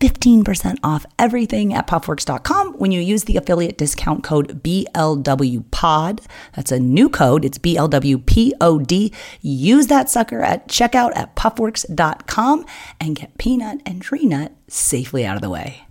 15% off everything at puffworks.com when you use the affiliate discount code BLWPOD. That's a new code. It's BLWPOD. Use that sucker at checkout at puffworks.com and get peanut and tree nut safely out of the way.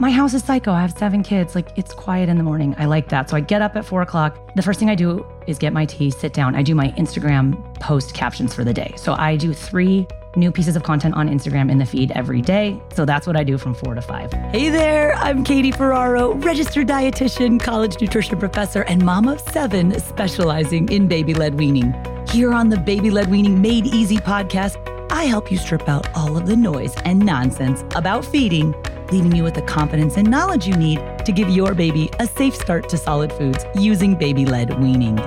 My house is psycho. I have seven kids. Like, it's quiet in the morning. I like that. So I get up at four o'clock. The first thing I do is get my tea, sit down. I do my Instagram post captions for the day. So I do three new pieces of content on Instagram in the feed every day. So that's what I do from four to five. Hey there, I'm Katie Ferraro, registered dietitian, college nutrition professor, and mom of seven specializing in baby led weaning. Here on the Baby Led Weaning Made Easy podcast, I help you strip out all of the noise and nonsense about feeding, leaving you with the confidence and knowledge you need to give your baby a safe start to solid foods using baby led weaning.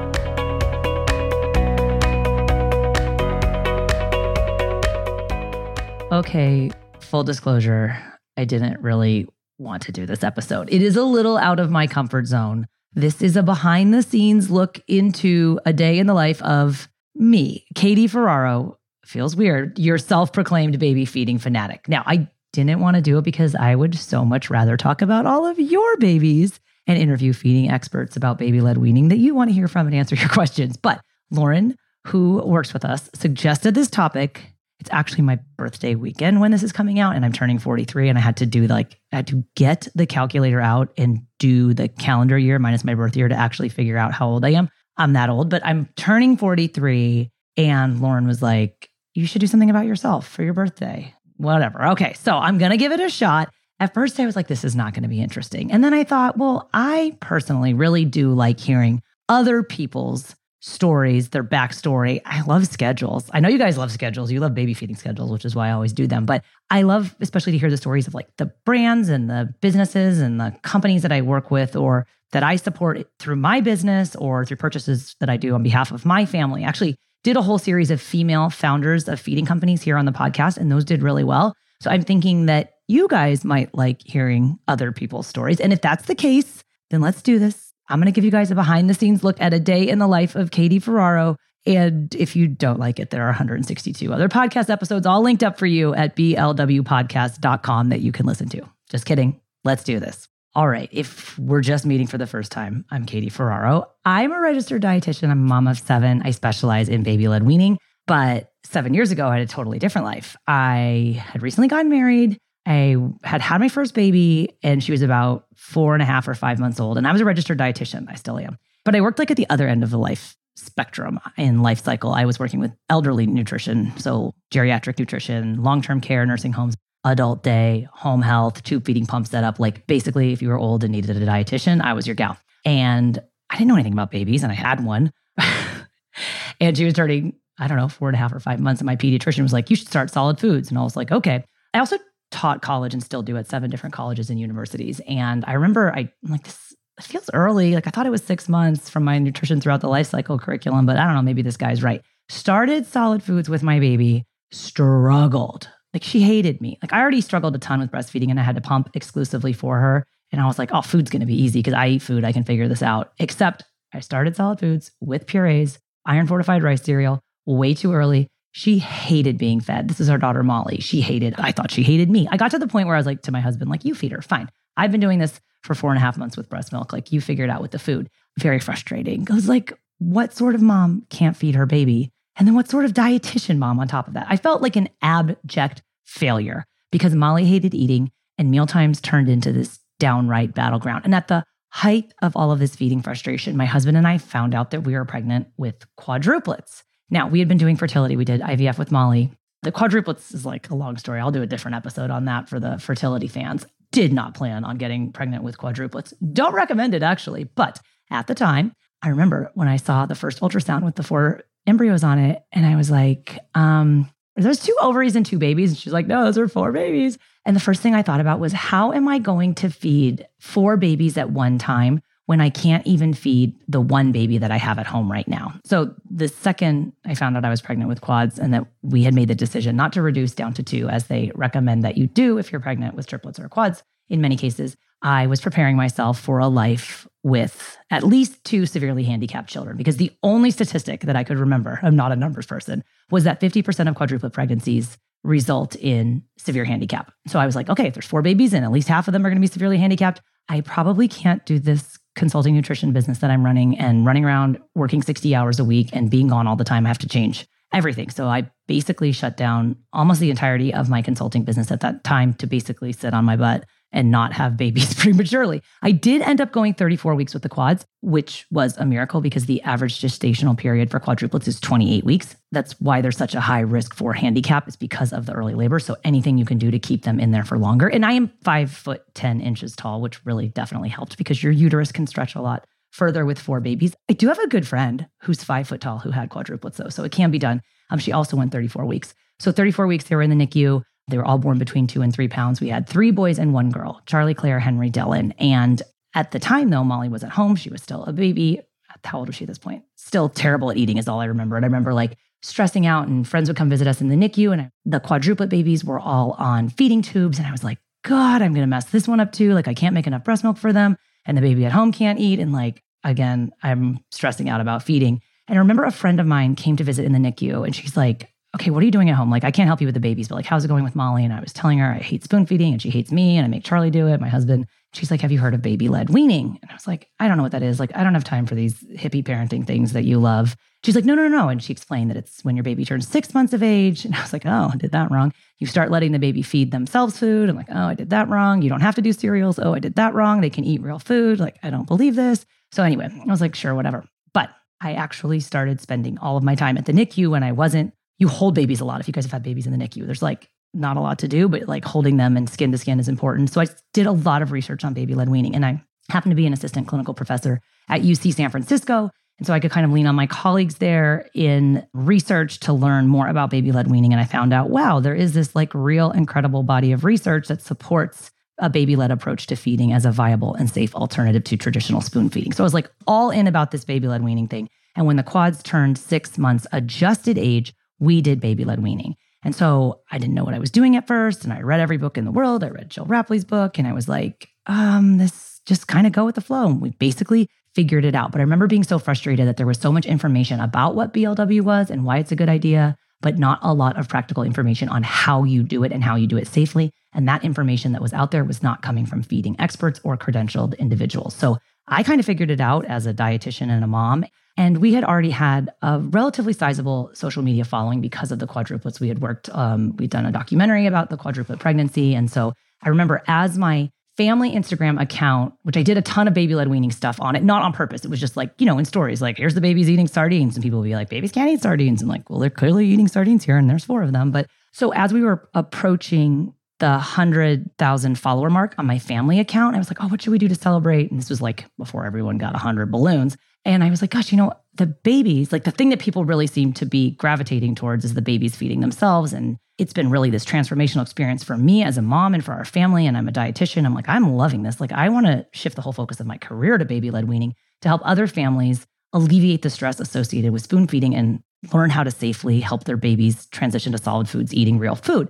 Okay, full disclosure, I didn't really want to do this episode. It is a little out of my comfort zone. This is a behind the scenes look into a day in the life of me, Katie Ferraro. Feels weird. Your self proclaimed baby feeding fanatic. Now, I didn't want to do it because I would so much rather talk about all of your babies and interview feeding experts about baby led weaning that you want to hear from and answer your questions. But Lauren, who works with us, suggested this topic it's actually my birthday weekend when this is coming out and I'm turning 43 and I had to do like I had to get the calculator out and do the calendar year minus my birth year to actually figure out how old I am. I'm that old, but I'm turning 43 and Lauren was like, "You should do something about yourself for your birthday." Whatever. Okay, so I'm going to give it a shot. At first I was like this is not going to be interesting. And then I thought, well, I personally really do like hearing other people's stories, their backstory. I love schedules. I know you guys love schedules. You love baby feeding schedules, which is why I always do them. But I love especially to hear the stories of like the brands and the businesses and the companies that I work with or that I support through my business or through purchases that I do on behalf of my family. Actually, did a whole series of female founders of feeding companies here on the podcast, and those did really well. So I'm thinking that you guys might like hearing other people's stories. And if that's the case, then let's do this. I'm going to give you guys a behind the scenes look at a day in the life of Katie Ferraro. And if you don't like it, there are 162 other podcast episodes all linked up for you at blwpodcast.com that you can listen to. Just kidding. Let's do this. All right. If we're just meeting for the first time, I'm Katie Ferraro. I'm a registered dietitian. I'm a mom of seven. I specialize in baby led weaning. But seven years ago, I had a totally different life. I had recently gotten married. I had had my first baby and she was about four and a half or five months old. And I was a registered dietitian. I still am. But I worked like at the other end of the life spectrum in life cycle. I was working with elderly nutrition, so geriatric nutrition, long term care, nursing homes. adult day, home health, tube feeding pump setup. Like basically, if you were old and needed a dietitian, I was your gal. And I didn't know anything about babies, and I had one. and she was turning, I don't know, four and a half or five months. And my pediatrician was like, You should start solid foods. And I was like, Okay. I also taught college and still do at seven different colleges and universities. And I remember I, I'm like, this feels early. Like I thought it was six months from my nutrition throughout the life cycle curriculum, but I don't know, maybe this guy's right. Started solid foods with my baby, struggled. Like she hated me. Like I already struggled a ton with breastfeeding and I had to pump exclusively for her. And I was like, oh, food's gonna be easy because I eat food. I can figure this out. Except I started solid foods with purees, iron fortified rice cereal way too early. She hated being fed. This is our daughter, Molly. She hated, I thought she hated me. I got to the point where I was like to my husband, like, you feed her, fine. I've been doing this for four and a half months with breast milk. Like you figured out with the food. Very frustrating. I was like, what sort of mom can't feed her baby? And then what sort of dietitian mom on top of that? I felt like an abject failure because Molly hated eating and mealtimes turned into this downright battleground. And at the height of all of this feeding frustration, my husband and I found out that we were pregnant with quadruplets. Now, we had been doing fertility. We did IVF with Molly. The quadruplets is like a long story. I'll do a different episode on that for the fertility fans. Did not plan on getting pregnant with quadruplets. Don't recommend it, actually. But at the time, I remember when I saw the first ultrasound with the four embryos on it, and I was like, um, there's two ovaries and two babies. And she's like, no, those are four babies. And the first thing I thought about was, how am I going to feed four babies at one time when I can't even feed the one baby that I have at home right now. So the second I found out I was pregnant with quads and that we had made the decision not to reduce down to two, as they recommend that you do if you're pregnant with triplets or quads, in many cases, I was preparing myself for a life with at least two severely handicapped children because the only statistic that I could remember, I'm not a numbers person, was that 50% of quadruplet pregnancies result in severe handicap. So I was like, okay, if there's four babies and at least half of them are going to be severely handicapped, I probably can't do this consulting nutrition business that I'm running and running around working 60 hours a week and being gone all the time. I have to change everything. So I basically shut down almost the entirety of my consulting business at that time to basically sit on my butt and not have babies prematurely. I did end up going 34 weeks with the quads, which was a miracle because the average gestational period for quadruplets is 28 weeks. That's why there's such a high risk for handicap is because of the early labor. So anything you can do to keep them in there for longer. And I am five foot 10 inches tall, which really definitely helped because your uterus can stretch a lot further with four babies. I do have a good friend who's five foot tall who had quadruplets though. So it can be done. Um, she also went 34 weeks. So 34 weeks they were in the NICU. They were all born between two and three pounds. We had three boys and one girl Charlie, Claire, Henry, Dylan. And at the time, though, Molly was at home. She was still a baby. How old was she at this point? Still terrible at eating, is all I remember. And I remember like stressing out, and friends would come visit us in the NICU, and I, the quadruplet babies were all on feeding tubes. And I was like, God, I'm going to mess this one up too. Like, I can't make enough breast milk for them. And the baby at home can't eat. And like, again, I'm stressing out about feeding. And I remember a friend of mine came to visit in the NICU, and she's like, okay, what are you doing at home? Like, I can't help you with the babies, but like, how's it going with Molly? And I was telling her I hate spoon feeding and she hates me and I make Charlie do it, my husband. She's like, have you heard of baby led weaning? And I was like, I don't know what that is. Like, I don't have time for these hippie parenting things that you love. She's like, no, no, no. And she explained that it's when your baby turns six months of age. And I was like, oh, I did that wrong. You start letting the baby feed themselves food. I'm like, oh, I did that wrong. You don't have to do cereals. Oh, I did that wrong. They can eat real food. Like, I don't believe this. So anyway, I was like, sure, whatever. But I actually started spending all of my time at the NICU when I wasn't you hold babies a lot. If you guys have had babies in the NICU, there's like not a lot to do, but like holding them and skin to skin is important. So I did a lot of research on baby led weaning, and I happen to be an assistant clinical professor at UC San Francisco. And so I could kind of lean on my colleagues there in research to learn more about baby led weaning. And I found out, wow, there is this like real incredible body of research that supports a baby led approach to feeding as a viable and safe alternative to traditional spoon feeding. So I was like all in about this baby led weaning thing. And when the quads turned six months adjusted age, we did baby led weaning. And so I didn't know what I was doing at first. And I read every book in the world. I read Gill Rapley's book and I was like, um, this just kind of go with the flow. And we basically figured it out. But I remember being so frustrated that there was so much information about what BLW was and why it's a good idea, but not a lot of practical information on how you do it and how you do it safely. And that information that was out there was not coming from feeding experts or credentialed individuals. So I kind of figured it out as a dietitian and a mom. And we had already had a relatively sizable social media following because of the quadruplets. We had worked, um, we'd done a documentary about the quadruplet pregnancy. And so I remember as my family Instagram account, which I did a ton of baby led weaning stuff on it, not on purpose. It was just like, you know, in stories, like, here's the babies eating sardines. And people would be like, babies can't eat sardines. And like, well, they're clearly eating sardines here and there's four of them. But so as we were approaching the 100,000 follower mark on my family account. I was like, oh, what should we do to celebrate? And this was like before everyone got 100 balloons. And I was like, gosh, you know, the babies, like the thing that people really seem to be gravitating towards is the babies feeding themselves. And it's been really this transformational experience for me as a mom and for our family. And I'm a dietitian. I'm like, I'm loving this. Like, I want to shift the whole focus of my career to baby led weaning to help other families alleviate the stress associated with spoon feeding and learn how to safely help their babies transition to solid foods, eating real food.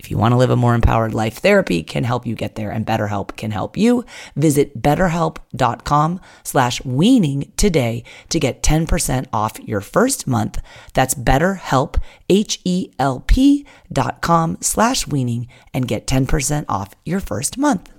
if you want to live a more empowered life, therapy can help you get there and BetterHelp can help you. Visit betterhelp.com slash weaning today to get 10% off your first month. That's betterhelp, H-E-L-P dot com slash weaning and get 10% off your first month.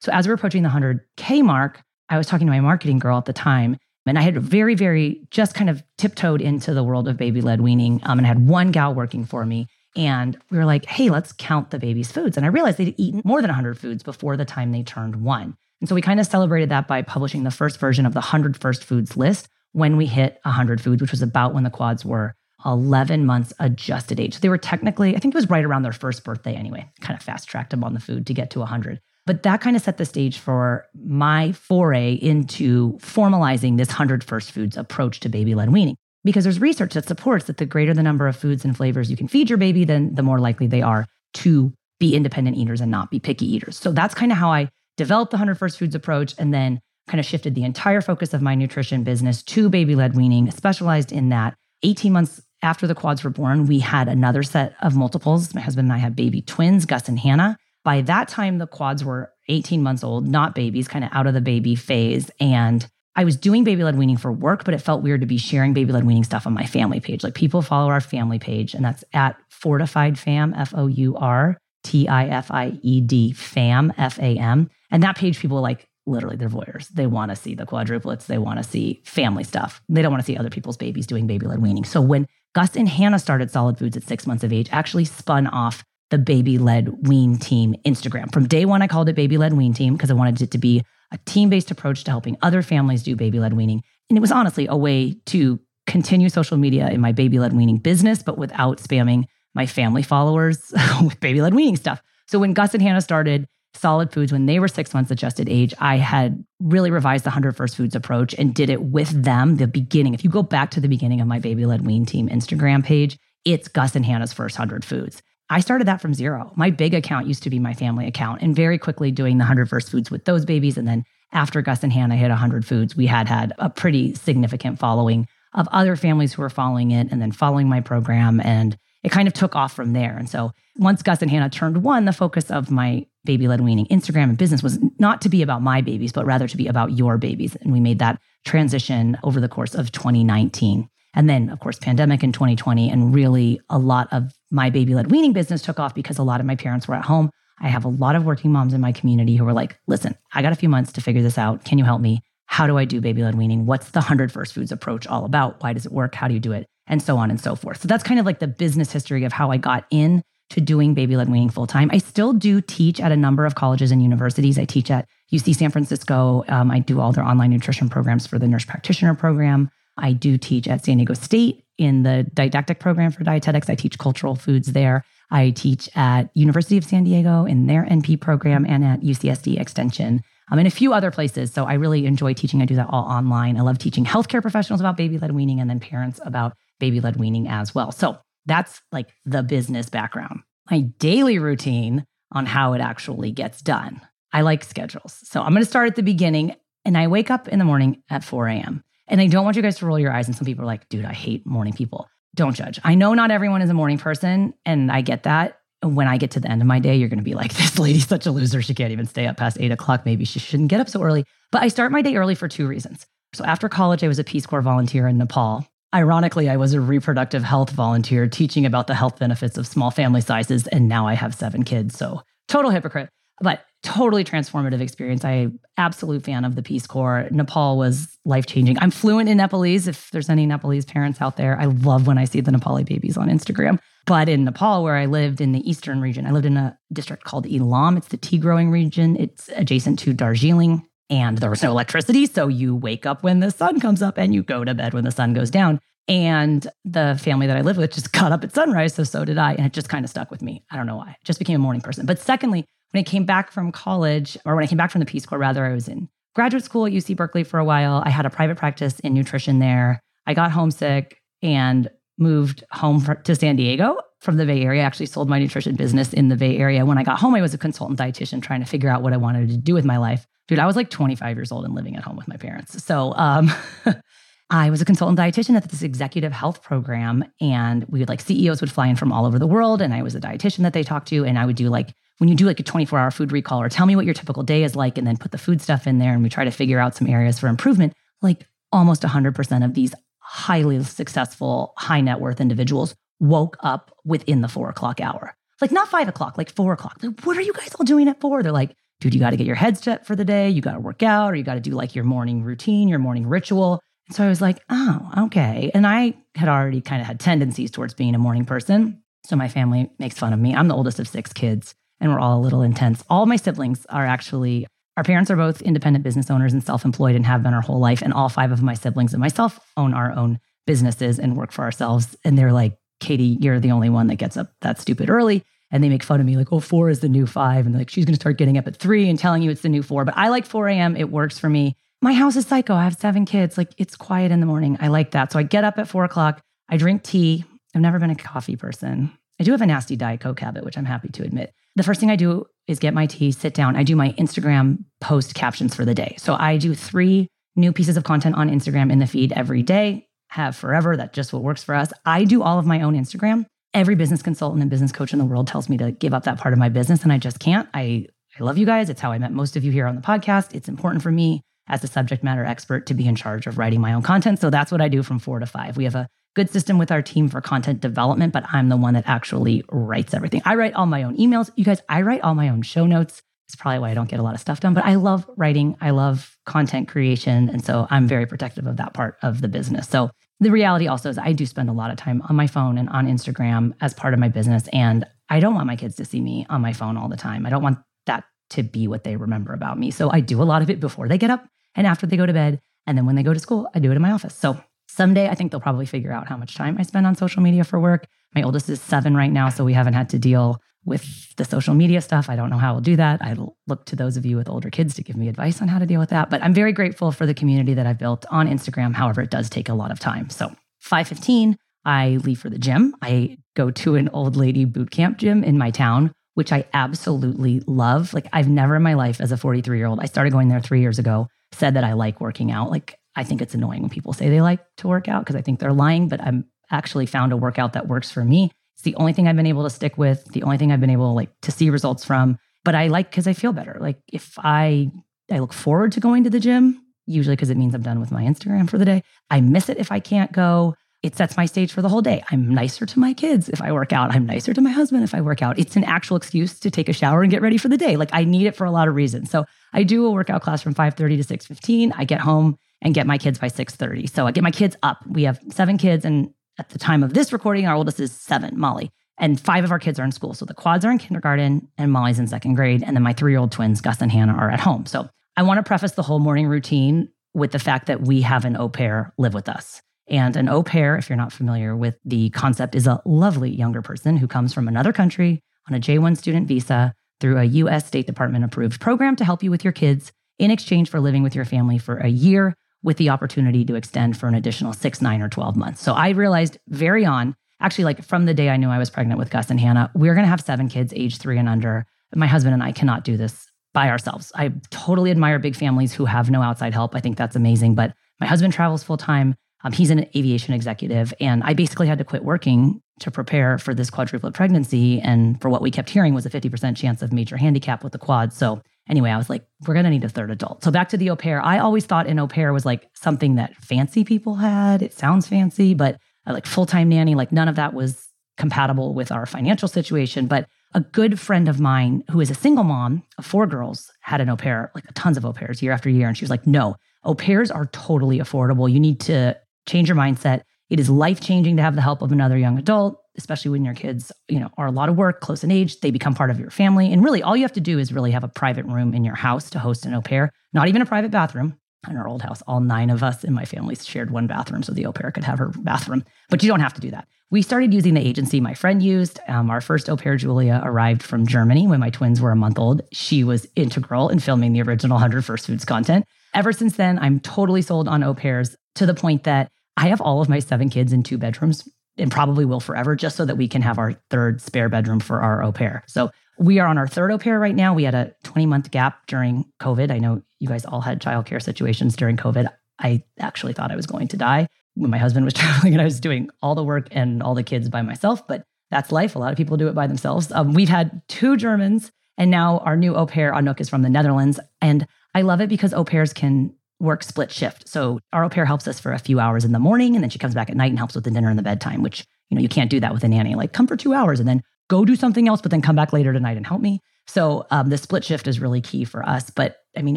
So as we're approaching the 100K mark, I was talking to my marketing girl at the time and I had very, very just kind of tiptoed into the world of baby led weaning. Um, and had one gal working for me and we were like, hey, let's count the baby's foods. And I realized they'd eaten more than 100 foods before the time they turned one. And so we kind of celebrated that by publishing the first version of the 100 first foods list when we hit 100 foods, which was about when the quads were 11 months adjusted age. So they were technically, I think it was right around their first birthday anyway, kind of fast tracked them on the food to get to 100. But that kind of set the stage for my foray into formalizing this 100 first foods approach to baby led weaning because there's research that supports that the greater the number of foods and flavors you can feed your baby, then the more likely they are to be independent eaters and not be picky eaters. So that's kind of how I developed the 100 First Foods approach and then kind of shifted the entire focus of my nutrition business to baby led weaning, specialized in that. 18 months after the quads were born, we had another set of multiples. My husband and I had baby twins, Gus and Hannah. By that time, the quads were 18 months old, not babies, kind of out of the baby phase. And I was doing baby led weaning for work, but it felt weird to be sharing baby led weaning stuff on my family page. Like people follow our family page, and that's at Fourtified Fam, F O U R T I F I E D, Fam, F A M. And that page, people like literally they're voyeurs. They want to see the quadruplets, they want to see family stuff. They don't want to see other people's babies doing baby led weaning. So when Gus and Hannah started Solid Foods at six months of age, actually spun off the baby led wean team Instagram. From day one, I called it baby led wean team because I wanted it to be a team based approach to helping other families do baby led weaning. And it was honestly a way to continue social media in my baby led weaning business, but without spamming my family followers with baby led weaning stuff. So when Gus and Hannah started Solid Foods, when they were six months adjusted age, I had really revised the 100 First Foods approach and did it with them, the beginning. If you go back to the beginning of my baby led wean team Instagram page, it's Gus and Hannah's first 100 foods. I started that from zero. My big account used to be my family account, and very quickly doing the 100 first foods with those babies. And then after Gus and Hannah hit 100 foods, we had had a pretty significant following of other families who were following it and then following my program. And it kind of took off from there. And so once Gus and Hannah turned one, the focus of my baby led weaning Instagram and business was not to be about my babies, but rather to be about your babies. And we made that transition over the course of 2019. And then, of course, pandemic in 2020. And really, a lot of my baby led weaning business took off because a lot of my parents were at home. I have a lot of working moms in my community who were like, listen, I got a few months to figure this out. Can you help me? How do I do baby led weaning? What's the 100 First Foods approach all about? Why does it work? How do you do it? And so on and so forth. So that's kind of like the business history of how I got in to doing baby led weaning full time. I still do teach at a number of colleges and universities. I teach at UC San Francisco. Um, I do all their online nutrition programs for the nurse practitioner program. I do teach at San Diego State in the didactic program for dietetics. I teach cultural foods there. I teach at University of San Diego in their NP program and at UCSD Extension. Um, and a few other places. So I really enjoy teaching. I do that all online. I love teaching healthcare professionals about baby led weaning and then parents about baby led weaning as well. So that's like the business background. My daily routine on how it actually gets done. I like schedules. So I'm going to start at the beginning and I wake up in the morning at 4 a.m. And I don't want you guys to roll your eyes. And some people are like, dude, I hate morning people. don't judge. I know not everyone is a morning person, and I get that. When I get to the end of my day, you're going to be like, this lady's such a loser. She can't even stay up past eight o'clock. Maybe she shouldn't get up so early. But I start my day early for two reasons. So after college, I was a Peace Corps volunteer in Nepal. Ironically, I was a reproductive health volunteer teaching about the health benefits of small family sizes. And now I have seven kids. So total hypocrite, but totally transformative experience. I absolute fan of the Peace Corps. Nepal was life changing. I'm fluent in Nepalese. If there's any Nepalese parents out there, I love when I see the Nepali babies on Instagram. But in Nepal, where I lived in the eastern region, I lived in a district called Ilam. It's the tea growing region. It's adjacent to Darjeeling and there was no electricity. So you wake up when the sun comes up and you go to bed when the sun goes down. And the family that I lived with just got up at sunrise. So so did I. And it just kind of stuck with me. I don't know why. I just became a morning person. But secondly, when I came back from college, or when I came back from the Peace Corps, rather, I was in graduate school at UC Berkeley for a while. I had a private practice in nutrition there. I got homesick and moved home for, to San Diego from the Bay Area. I actually sold my nutrition business in the Bay Area. When I got home, I was a consultant dietitian trying to figure out what I wanted to do with my life dude, I was like 25 years old and living at home with my parents. So um, I was a consultant dietitian at this executive health program. And we would like CEOs would fly in from all over the world. And I was a dietitian that they talked to. And I would do like, when you do like a 24 hour food recall or tell me what your typical day is like, and then put the food stuff in there and we try to figure out some areas for improvement, like almost 100% of these highly successful, high net worth individuals woke up within the four o'clock hour. Like not five o'clock, like four o'clock. Like, what are you guys all doing at four? They're like, dude, you got to get your head set for the day. You got to work out or you got to do like your morning routine, your morning ritual. And so I was like, oh, okay. And I had already kind of had tendencies towards being a morning person. So my family makes fun of me. I'm the oldest of six kids and we're all a little intense. All my siblings are actually, our parents are both independent business owners and self employed and have been our whole life. And all five of my siblings and myself own our own businesses and work for ourselves. And they're like, Katie, you're the only one that gets up that stupid early and they make fun of me like, oh, four is the new five. And like, she's going to start getting up at three and telling you it's the new four. But I like 4 a.m. It works for me. My house is psycho. I have seven kids. Like, it's quiet in the morning. I like that. So I get up at four o'clock. I drink tea. I've never been a coffee person. I do have a nasty Diet Coke habit, which I'm happy to admit. The first thing I do is get my tea, sit down. I do my Instagram post captions for the day. So I do three new pieces of content on Instagram in the feed every day, have forever. That's just what works for us. I do all of my own Instagram every business consultant and business coach in the world tells me to give up that part of my business and I just can't. I I love you guys. It's how I met most of you here on the podcast. It's important for me as a subject matter expert to be in charge of writing my own content. So that's what I do from 4 to 5. We have a good system with our team for content development, but I'm the one that actually writes everything. I write all my own emails. You guys, I write all my own show notes. It's probably why I don't get a lot of stuff done, but I love writing. I love content creation. And so I'm very protective of that part of the business. So the reality also is I do spend a lot of time on my phone and on Instagram as part of my business. And I don't want my kids to see me on my phone all the time. I don't want that to be what they remember about me. So I do a lot of it before they get up and after they go to bed. And then when they go to school, I do it in my office. So someday I think they'll probably figure out how much time I spend on social media for work. My oldest is seven right now. So we haven't had to deal with the social media stuff. I don't know how we'll do that. I look to those of you with older kids to give me advice on how to deal with that. But I'm very grateful for the community that I've built on Instagram. However, it does take a lot of time. So 5:15, I leave for the gym. I go to an old lady boot camp gym in my town, which I absolutely love. Like I've never in my life as a 43 year old, I started going there three years ago, said that I like working out. Like I think it's annoying when people say they like to work out because I think they're lying, but I'm actually found a workout that works for me. It's the only thing I've been able to stick with, the only thing I've been able like to see results from. But I like because I feel better. Like if I I look forward to going to the gym, usually because it means I'm done with my Instagram for the day. I miss it if I can't go. It sets my stage for the whole day. I'm nicer to my kids if I work out. I'm nicer to my husband if I work out. It's an actual excuse to take a shower and get ready for the day. Like I need it for a lot of reasons. So I do a workout class from 5:30 to 6:15. I get home and get my kids by 6:30. So I get my kids up. We have 7 kids and at the time of this recording, our oldest is seven, Molly, and five of our kids are in school. So the quads are in kindergarten and Molly's in second grade. And then my three year old twins, Gus and Hannah, are at home. So I want to preface the whole morning routine with the fact that we have an au pair live with us. And an au pair, if you're not familiar with the concept, is a lovely younger person who comes from another country on a J1 student visa through a US State Department approved program to help you with your kids in exchange for living with your family for a year with the opportunity to extend for an additional six, nine, or 12 months. So I realized very on, actually, like from the day I knew I was pregnant with Gus and Hannah, we're going to have seven kids, age three and under. My husband and I cannot do this by ourselves. I totally admire big families who have no outside help. I think that's amazing. But my husband travels full time. Um, he's an aviation executive. And I basically had to quit working to prepare for this quadruplet pregnancy. And for what we kept hearing was a 50% chance of major handicap with the quad. So anyway, I was like, we're going to need a third adult. So back to the au pair. I always thought an au pair was like something that fancy people had. It sounds fancy, but uh, like full time nanny, like none of that was compatible with our financial situation. But a good friend of mine who is a single mom of four girls had an au pair, like tons of au pairs year after year. And she was like, no, au pairs are totally affordable. You need to change your mindset. It is life changing to have the help of another young adult, especially when your kids, you know, are a lot of work, close in age. They become part of your family. And really, all you have to do is really have a private room in your house to host an au pair, not even a private bathroom. In our old house, all nine of us in my family shared one bathroom, so the au pair could have her bathroom. But you don't have to do that. We started using the agency my friend used. Um, our first au pair, Julia, arrived from Germany when my twins were a month old. She was integral in filming the original 100 First Foods content. Ever since then, I'm totally sold on au pairs to the point that I have all of my seven kids in two bedrooms and probably will forever, just so that we can have our third spare bedroom for our au pair. So we are on our third au pair right now. We had a 20 month gap during COVID. I know you guys all had childcare situations during COVID. I actually thought I was going to die when my husband was traveling and I was doing all the work and all the kids by myself, but that's life. A lot of people do it by themselves. Um, we've had two Germans, and now our new au pair, Anouk, is from the Netherlands. And I love it because au pairs can work split shift. So our au pair helps us for a few hours in the morning, and then she comes back at night and helps with the dinner and the bedtime, which you know you can't do that with a nanny. Like come for two hours and then go do something else, but then come back later tonight and help me. So um, the split shift is really key for us. But I mean,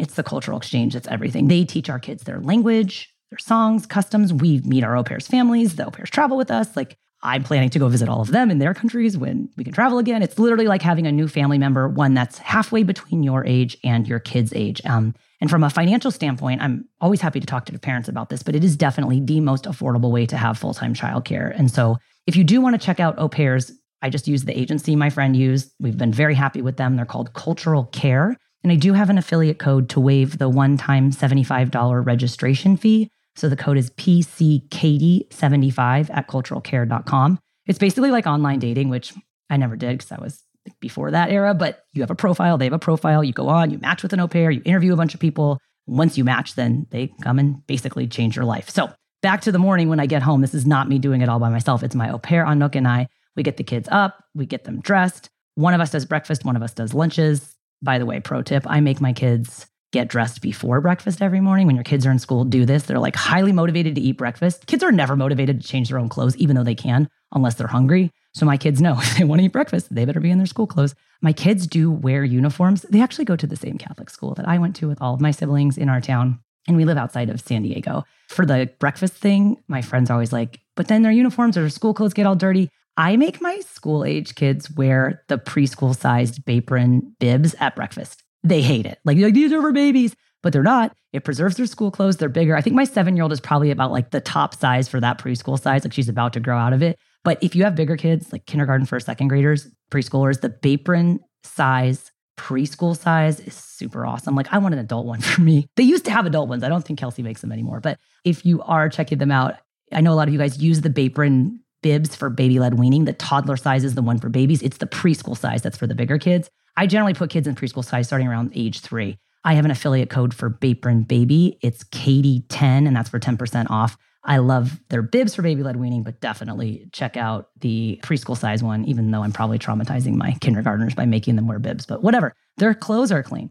it's the cultural exchange. It's everything. They teach our kids their language, their songs, customs. We meet our au pairs' families. The au pairs travel with us. Like I'm planning to go visit all of them in their countries when we can travel again. It's literally like having a new family member, one that's halfway between your age and your kid's age. Um, and from a financial standpoint, I'm always happy to talk to the parents about this, but it is definitely the most affordable way to have full time childcare. And so if you do want to check out au pairs, I just use the agency my friend used. We've been very happy with them. They're called Cultural Care. And I do have an affiliate code to waive the one time $75 registration fee. So the code is PCKD75 at culturalcare.com. It's basically like online dating, which I never did because I was before that era, but you have a profile, they have a profile, you go on, you match with an au pair, you interview a bunch of people. Once you match, then they come and basically change your life. So back to the morning when I get home, this is not me doing it all by myself. It's my au pair, Anouk, and I. We get the kids up, we get them dressed. One of us does breakfast, one of us does lunches. By the way, pro tip I make my kids get dressed before breakfast every morning. When your kids are in school, do this. They're like highly motivated to eat breakfast. Kids are never motivated to change their own clothes, even though they can, unless they're hungry. So my kids know if they want to eat breakfast, they better be in their school clothes. My kids do wear uniforms. They actually go to the same Catholic school that I went to with all of my siblings in our town. And we live outside of San Diego. For the breakfast thing, my friends are always like, but then their uniforms or their school clothes get all dirty. I make my school age kids wear the preschool sized Bapron bibs at breakfast. They hate it. Like, like these are for babies, but they're not. It preserves their school clothes. They're bigger. I think my seven year old is probably about like the top size for that preschool size. Like she's about to grow out of it. But if you have bigger kids, like kindergarten, first, second graders, preschoolers, the Bapron size, preschool size is super awesome. Like I want an adult one for me. They used to have adult ones. I don't think Kelsey makes them anymore. But if you are checking them out, I know a lot of you guys use the Bapron bibs for baby led weaning. The toddler size is the one for babies. It's the preschool size that's for the bigger kids. I generally put kids in preschool size starting around age three. I have an affiliate code for Bapron Baby. It's Katie10, and that's for 10% off. I love their bibs for baby led weaning, but definitely check out the preschool size one, even though I'm probably traumatizing my kindergartners by making them wear bibs. But whatever, their clothes are clean.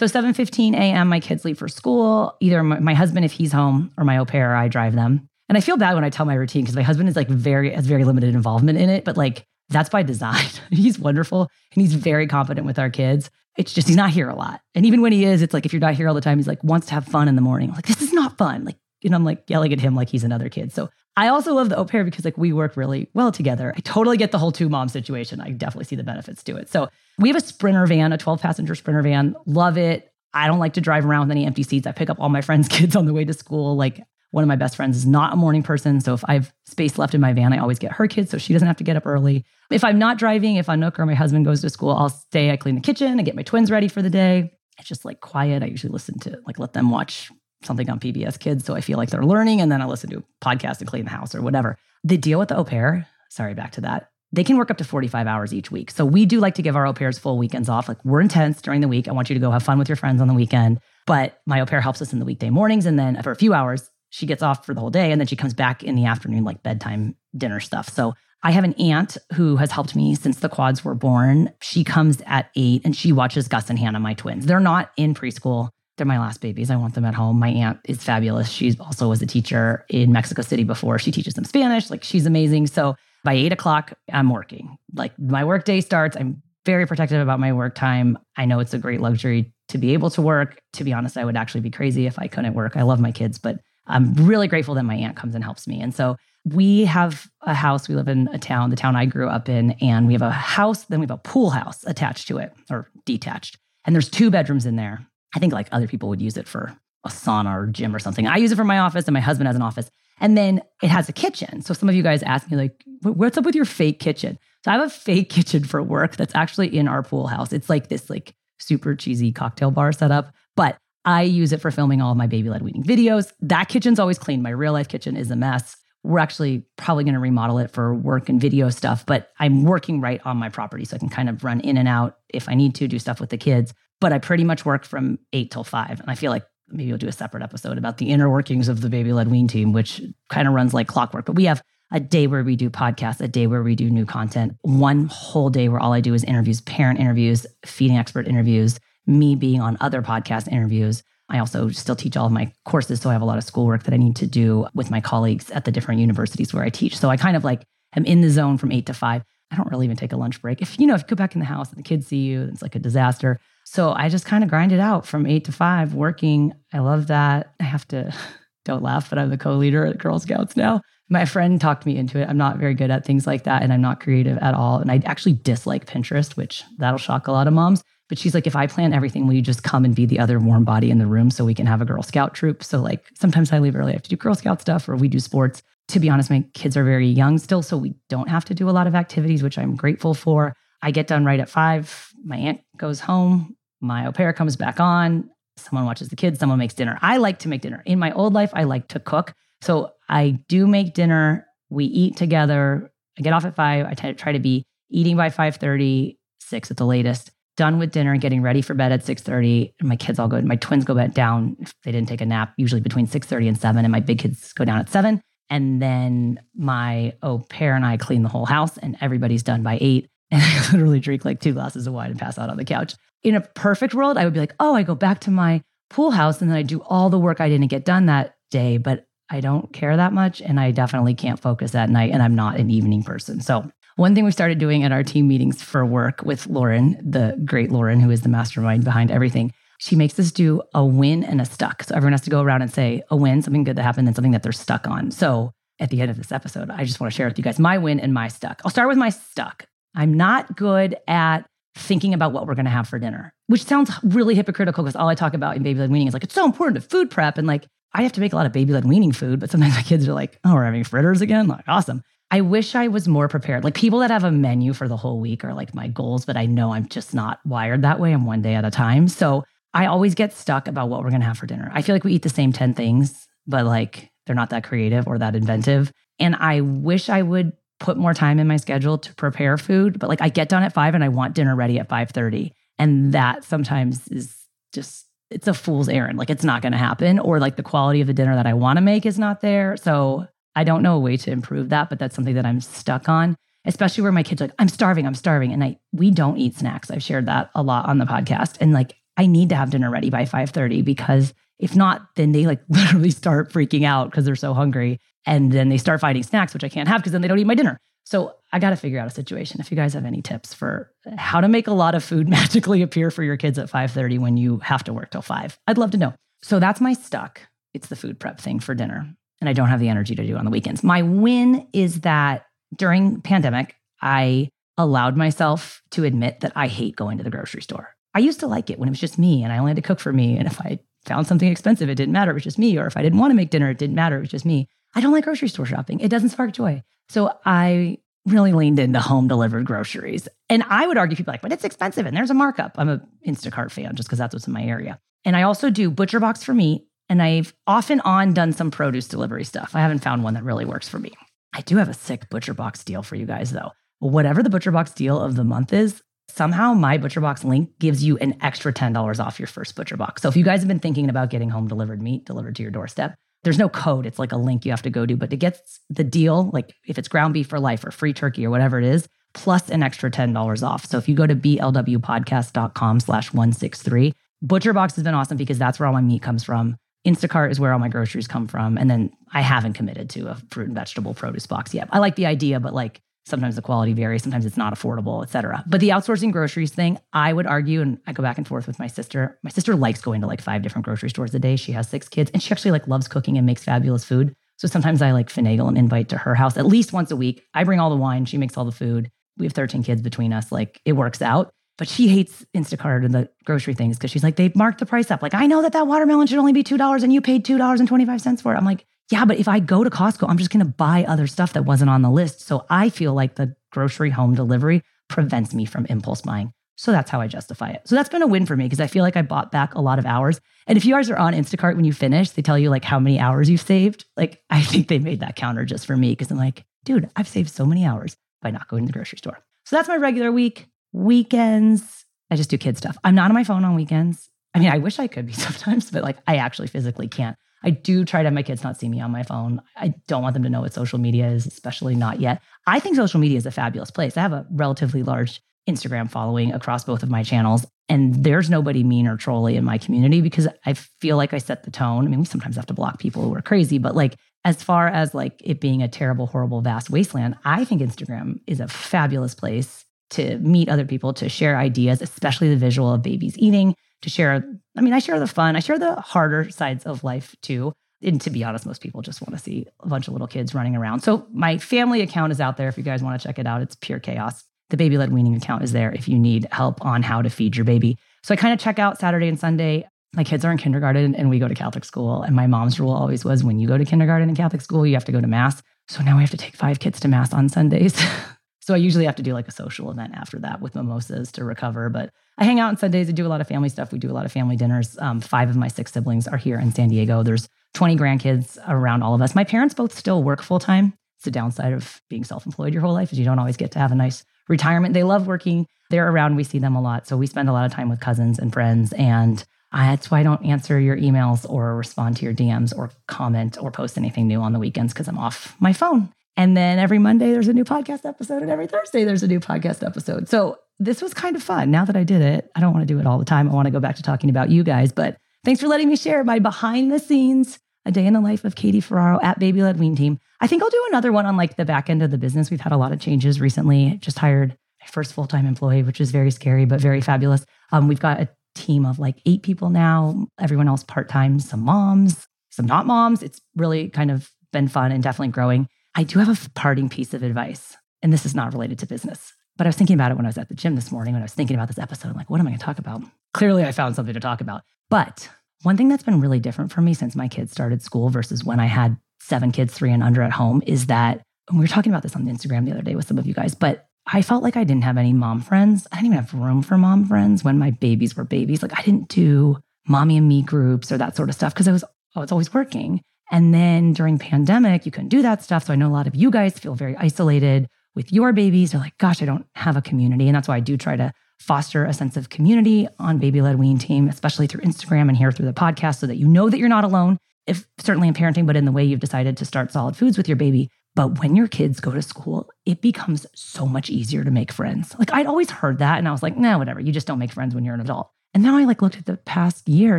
So 7:15 a.m. my kids leave for school. Either my, my, husband if he's home or my au pair I drive them. And I feel bad when I tell my routine because my husband is like very has very limited involvement in it, but like that's by design. he's wonderful and he's very competent with our kids. It's just he's not here a lot. And even when he is, it's like if you're not here all the time, he's like wants to have fun in the morning. I'm like this is not fun. Like and I'm like yelling at him like he's another kid. So I also love the au pair because like we work really well together. I totally get the whole two mom situation. I definitely see the benefits to it. So we have a sprinter van, a 12 passenger sprinter van. Love it. I don't like to drive around with any empty seats. I pick up all my friends' kids on the way to school. Like One of my best friends is not a morning person. So if I have space left in my van, I always get her kids so she doesn't have to get up early. If I'm not driving, if Anouk or my husband goes to school, I'll stay, I clean the kitchen, I get my twins ready for the day. It's just like quiet. I usually listen to, like, let them watch something on PBS Kids. So I feel like they're learning. And then I listen to a podcast and clean the house or whatever. The deal with the au pair, sorry, back to that. They can work up to 45 hours each week. So we do like to give our au pairs full weekends off. Like we're intense during the week. I want you to go have fun with your friends on the weekend. But my au pair helps us in the weekday mornings. And then for a few hours, she gets off for the whole day. And then she comes back in the afternoon, like bedtime dinner stuff. So I have an aunt who has helped me since the quads were born. She comes at eight and she watches Gus and Hannah, my twins. They're not in preschool. They're my last babies. I want them at home. My aunt is fabulous. She also was a teacher in Mexico City before. She teaches them Spanish. Like she's amazing. So by eight o'clock, I'm working. Like my work day starts. I'm very protective about my work time. I know it's a great luxury to be able to work. To be honest, I would actually be crazy if I couldn't work. I love my kids, but I'm really grateful that my aunt comes and helps me. And so we have a house. We live in a town, the town I grew up in, and we have a house, then we have a pool house attached to it or detached. And there's two bedrooms in there. I think like other people would use it for a sauna or gym or something. I use it for my office, and my husband has an office. And then it has a kitchen. So some of you guys ask me, like, what's up with your fake kitchen? So I have a fake kitchen for work that's actually in our pool house. It's like this like super cheesy cocktail bar setup, but I use it for filming all of my baby led weaning videos. That kitchen's always clean. My real life kitchen is a mess. We're actually probably going to remodel it for work and video stuff, but I'm working right on my property so I can kind of run in and out if I need to do stuff with the kids. But I pretty much work from eight till five. And I feel like maybe we'll do a separate episode about the inner workings of the baby led wean team, which kind of runs like clockwork. But we have a day where we do podcasts, a day where we do new content, one whole day where all I do is interviews, parent interviews, feeding expert interviews, me being on other podcast interviews. I also still teach all of my courses. So I have a lot of schoolwork that I need to do with my colleagues at the different universities where I teach. So I kind of like am in the zone from eight to five. I don't really even take a lunch break. If you know, if you go back in the house and the kids see you, it's like a disaster. So I just kind of grind it out from eight to five working. I love that. I have to, don't laugh, but I'm the co leader at Girl Scouts now. My friend talked me into it. I'm not very good at things like that and I'm not creative at all. And I actually dislike Pinterest, which that'll shock a lot of moms. But she's like, if I plan everything, will you just come and be the other warm body in the room so we can have a Girl Scout troop? So, like, sometimes I leave early. I have to do Girl Scout stuff or we do sports. To be honest, my kids are very young still, so we don't have to do a lot of activities, which I'm grateful for. I get done right at five. My aunt goes home. My au pair comes back on. Someone watches the kids. Someone makes dinner. I like to make dinner. In my old life, I like to cook. So I do make dinner. We eat together. I get off at five. I try to be eating by 5:30, six at the latest. Done with dinner, getting ready for bed at 6:30. My kids all go. My twins go bed down if they didn't take a nap, usually between 6:30 and 7, and my big kids go down at 7. And then my au pair and I clean the whole house, and everybody's done by eight. And I literally drink like two glasses of wine and pass out on the couch. In a perfect world, I would be like, oh, I go back to my pool house and then I do all the work I didn't get done that day. But I don't care that much. And I definitely can't focus at night. And I'm not an evening person. So, one thing we started doing at our team meetings for work with Lauren, the great Lauren, who is the mastermind behind everything, she makes us do a win and a stuck. So, everyone has to go around and say a win, something good that happened, and something that they're stuck on. So, at the end of this episode, I just want to share with you guys my win and my stuck. I'll start with my stuck. I'm not good at thinking about what we're going to have for dinner, which sounds really hypocritical because all I talk about in baby led weaning is like, it's so important to food prep. And like, I have to make a lot of baby led weaning food, but sometimes my kids are like, oh, we're having fritters again. Like, awesome. I wish I was more prepared. Like people that have a menu for the whole week are like my goals, but I know I'm just not wired that way. I'm one day at a time. So I always get stuck about what we're going to have for dinner. I feel like we eat the same 10 things, but like they're not that creative or that inventive. And I wish I would put more time in my schedule to prepare food, but like I get done at 5 and I want dinner ready at 5:30. And that sometimes is just it's a fool's errand. Like it's not going to happen or like the quality of the dinner that I want to make is not there. So I don't know a way to improve that, but that's something that I'm stuck on, especially where my kids are like, I'm starving, I'm starving. And I we don't eat snacks. I've shared that a lot on the podcast. And like I need to have dinner ready by 5:30 because if not, then they like literally start freaking out because they're so hungry. And then they start finding snacks, which I can't have because then they don't eat my dinner. So I got to figure out a situation. If you guys have any tips for how to make a lot of food magically appear for your kids at 5:30 when you have to work till 5, I'd love to know. So that's my stuck. It's the food prep thing for dinner. And I don't have the energy to do it on the weekends. My win is that during pandemic, I allowed myself to admit that I hate going to the grocery store. I used to like it when it was just me and I only had to cook for me. And if I found something expensive, it didn't matter. It was just me. Or if I didn't want to make dinner, it didn't matter. It was just me. I don't like grocery store shopping. It doesn't spark joy. So I really leaned into home delivered groceries. And I would argue people like, but it's expensive and there's a markup. I'm a Instacart fan just because that's what's in my area. And I also do Butcher Box for meat. And I've often on done some produce delivery stuff. I haven't found one that really works for me. I do have a sick Butcher Box deal for you guys though. Whatever the Butcher Box deal of the month is, somehow my Butcher Box link gives you an extra $10 off your first Butcher Box. So if you guys have been thinking about getting home delivered meat delivered to your doorstep, there's no code. It's like a link you have to go to, but to get the deal, like if it's ground beef for life or free turkey or whatever it is, plus an extra $10 off. So if you go to blwpodcast.com slash 163, Butcher Box has been awesome because that's where all my meat comes from. Instacart is where all my groceries come from. And then I haven't committed to a fruit and vegetable produce box yet. I like the idea, but like sometimes the quality varies, sometimes it's not affordable, et cetera. But the outsourcing groceries thing, I would argue, and I go back and forth with my sister. My sister likes going to like five different grocery stores a day. She has six kids and she actually like loves cooking and makes fabulous food. So sometimes I like finagle an invite to her house at least once a week. I bring all the wine, she makes all the food. We have 13 kids between us. Like it works out. But she hates Instacart and the grocery things because she's like, they've marked the price up. Like, I know that that watermelon should only be $2 and you paid $2.25 for it. I'm like, yeah, but if I go to Costco, I'm just going to buy other stuff that wasn't on the list. So I feel like the grocery home delivery prevents me from impulse buying. So that's how I justify it. So that's been a win for me because I feel like I bought back a lot of hours. And if you guys are on Instacart when you finish, they tell you like how many hours you've saved. Like I think they made that counter just for me because I'm like, dude, I've saved so many hours by not going to the grocery store. So that's my regular week. Weekends, I just do kid stuff. I'm not on my phone on weekends. I mean, I wish I could be sometimes, but like I actually physically can't. I do try to have my kids not see me on my phone. I don't want them to know what social media is, especially not yet. I think social media is a fabulous place. I have a relatively large Instagram following across both of my channels, and there's nobody mean or trolly in my community because I feel like I set the tone. I mean, we sometimes have to block people who are crazy, but like as far as like it being a terrible, horrible, vast wasteland, I think Instagram is a fabulous place to meet other people, to share ideas, especially the visual of babies eating, to share. I mean, I share the fun, I share the harder sides of life too. And to be honest, most people just want to see a bunch of little kids running around. So my family account is out there if you guys want to check it out. It's pure chaos. The baby led weaning account is there if you need help on how to feed your baby. So I kind of check out Saturday and Sunday. My kids are in kindergarten and we go to Catholic school. And my mom's rule always was when you go to kindergarten and Catholic school, you have to go to mass. So now we have to take five kids to mass on Sundays. So I usually have to do like a social event after that with mimosas to recover. But I hang out on Sundays. I do a lot of family stuff. We do a lot of family dinners. Um, five of my six siblings are here in San Diego. There's 20 grandkids around all of us. My parents both still work full time. It's the downside of being self employed your whole life is you don't always get to have a nice retirement. They love working. They're around. We see them a lot. So we spend a lot of time with cousins and friends. And that's why I don't answer your emails or respond to your DMs or comment or post anything new on the weekends because I'm off my phone. And then every Monday, there's a new podcast episode. And every Thursday, there's a new podcast episode. So this was kind of fun. Now that I did it, I don't want to do it all the time. I want to go back to talking about you guys. But thanks for letting me share my behind the scenes, a day in the life of Katie Ferraro at Baby Led Wean Team. I think I'll do another one on like the back end of the business. We've had a lot of changes recently. Just hired my first full time employee, which is very scary, but very fabulous. Um, we've got a team of like eight people now, everyone else part time, some moms, some not moms. It's really kind of been fun and definitely growing. I do have a parting piece of advice, and this is not related to business, but I was thinking about it when I was at the gym this morning when I was thinking about this episode. I'm like, what am I going to talk about? Clearly, I found something to talk about. But one thing that's been really different for me since my kids started school versus when I had seven kids, three and under at home, is that we were talking about this on Instagram the other day with some of you guys, but I felt like I didn't have any mom friends. I didn't even have room for mom friends when my babies were babies. Like I didn't do mommy and me groups or that sort of stuff because I was I was always working. And then during pandemic, you couldn't do that stuff. So I know a lot of you guys feel very isolated with your babies. You're like, gosh, I don't have a community. And that's why I do try to foster a sense of community on Baby Led Wean Team, especially through Instagram and here through the podcast, so that you know that you're not alone. If certainly in parenting, but in the way you've decided to start solid foods with your baby. But when your kids go to school, it becomes so much easier to make friends. Like I'd always heard that, and I was like, nah, whatever. You just don't make friends when you're an adult. And now I like looked at the past year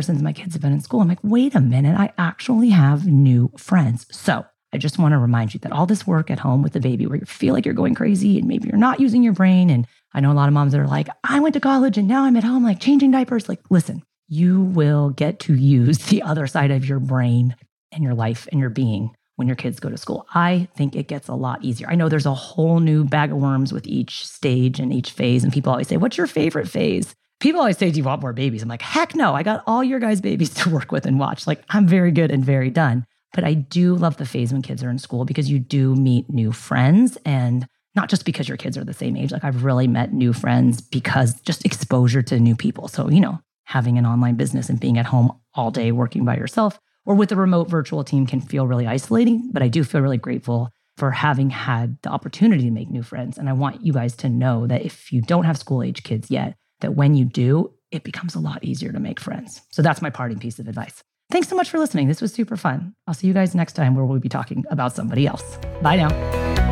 since my kids have been in school. I'm like, wait a minute, I actually have new friends. So I just want to remind you that all this work at home with the baby, where you feel like you're going crazy and maybe you're not using your brain. And I know a lot of moms that are like, I went to college and now I'm at home, like changing diapers. Like, listen, you will get to use the other side of your brain and your life and your being when your kids go to school. I think it gets a lot easier. I know there's a whole new bag of worms with each stage and each phase. And people always say, What's your favorite phase? People always say, Do you want more babies? I'm like, Heck no. I got all your guys' babies to work with and watch. Like, I'm very good and very done. But I do love the phase when kids are in school because you do meet new friends and not just because your kids are the same age. Like, I've really met new friends because just exposure to new people. So, you know, having an online business and being at home all day working by yourself or with a remote virtual team can feel really isolating. But I do feel really grateful for having had the opportunity to make new friends. And I want you guys to know that if you don't have school age kids yet, that when you do, it becomes a lot easier to make friends. So that's my parting piece of advice. Thanks so much for listening. This was super fun. I'll see you guys next time where we'll be talking about somebody else. Bye now.